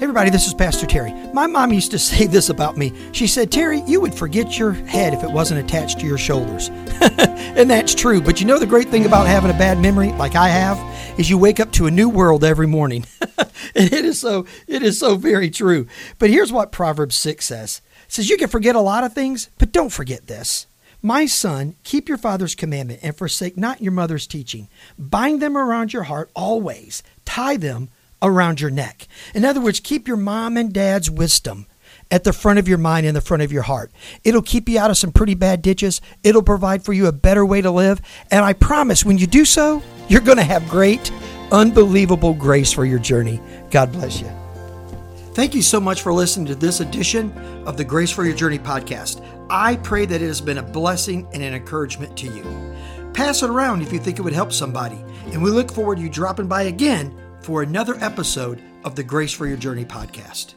everybody, this is Pastor Terry. My mom used to say this about me. She said, Terry, you would forget your head if it wasn't attached to your shoulders. and that's true. But you know the great thing about having a bad memory, like I have, is you wake up to a new world every morning. and it is so it is so very true. But here's what Proverbs 6 says. It says you can forget a lot of things, but don't forget this. My son, keep your father's commandment and forsake not your mother's teaching. Bind them around your heart always. Tie them around your neck. In other words, keep your mom and dad's wisdom at the front of your mind and the front of your heart. It'll keep you out of some pretty bad ditches. It'll provide for you a better way to live. And I promise when you do so, you're going to have great, unbelievable grace for your journey. God bless you. Thank you so much for listening to this edition of the Grace for Your Journey podcast. I pray that it has been a blessing and an encouragement to you. Pass it around if you think it would help somebody. And we look forward to you dropping by again for another episode of the Grace for Your Journey podcast.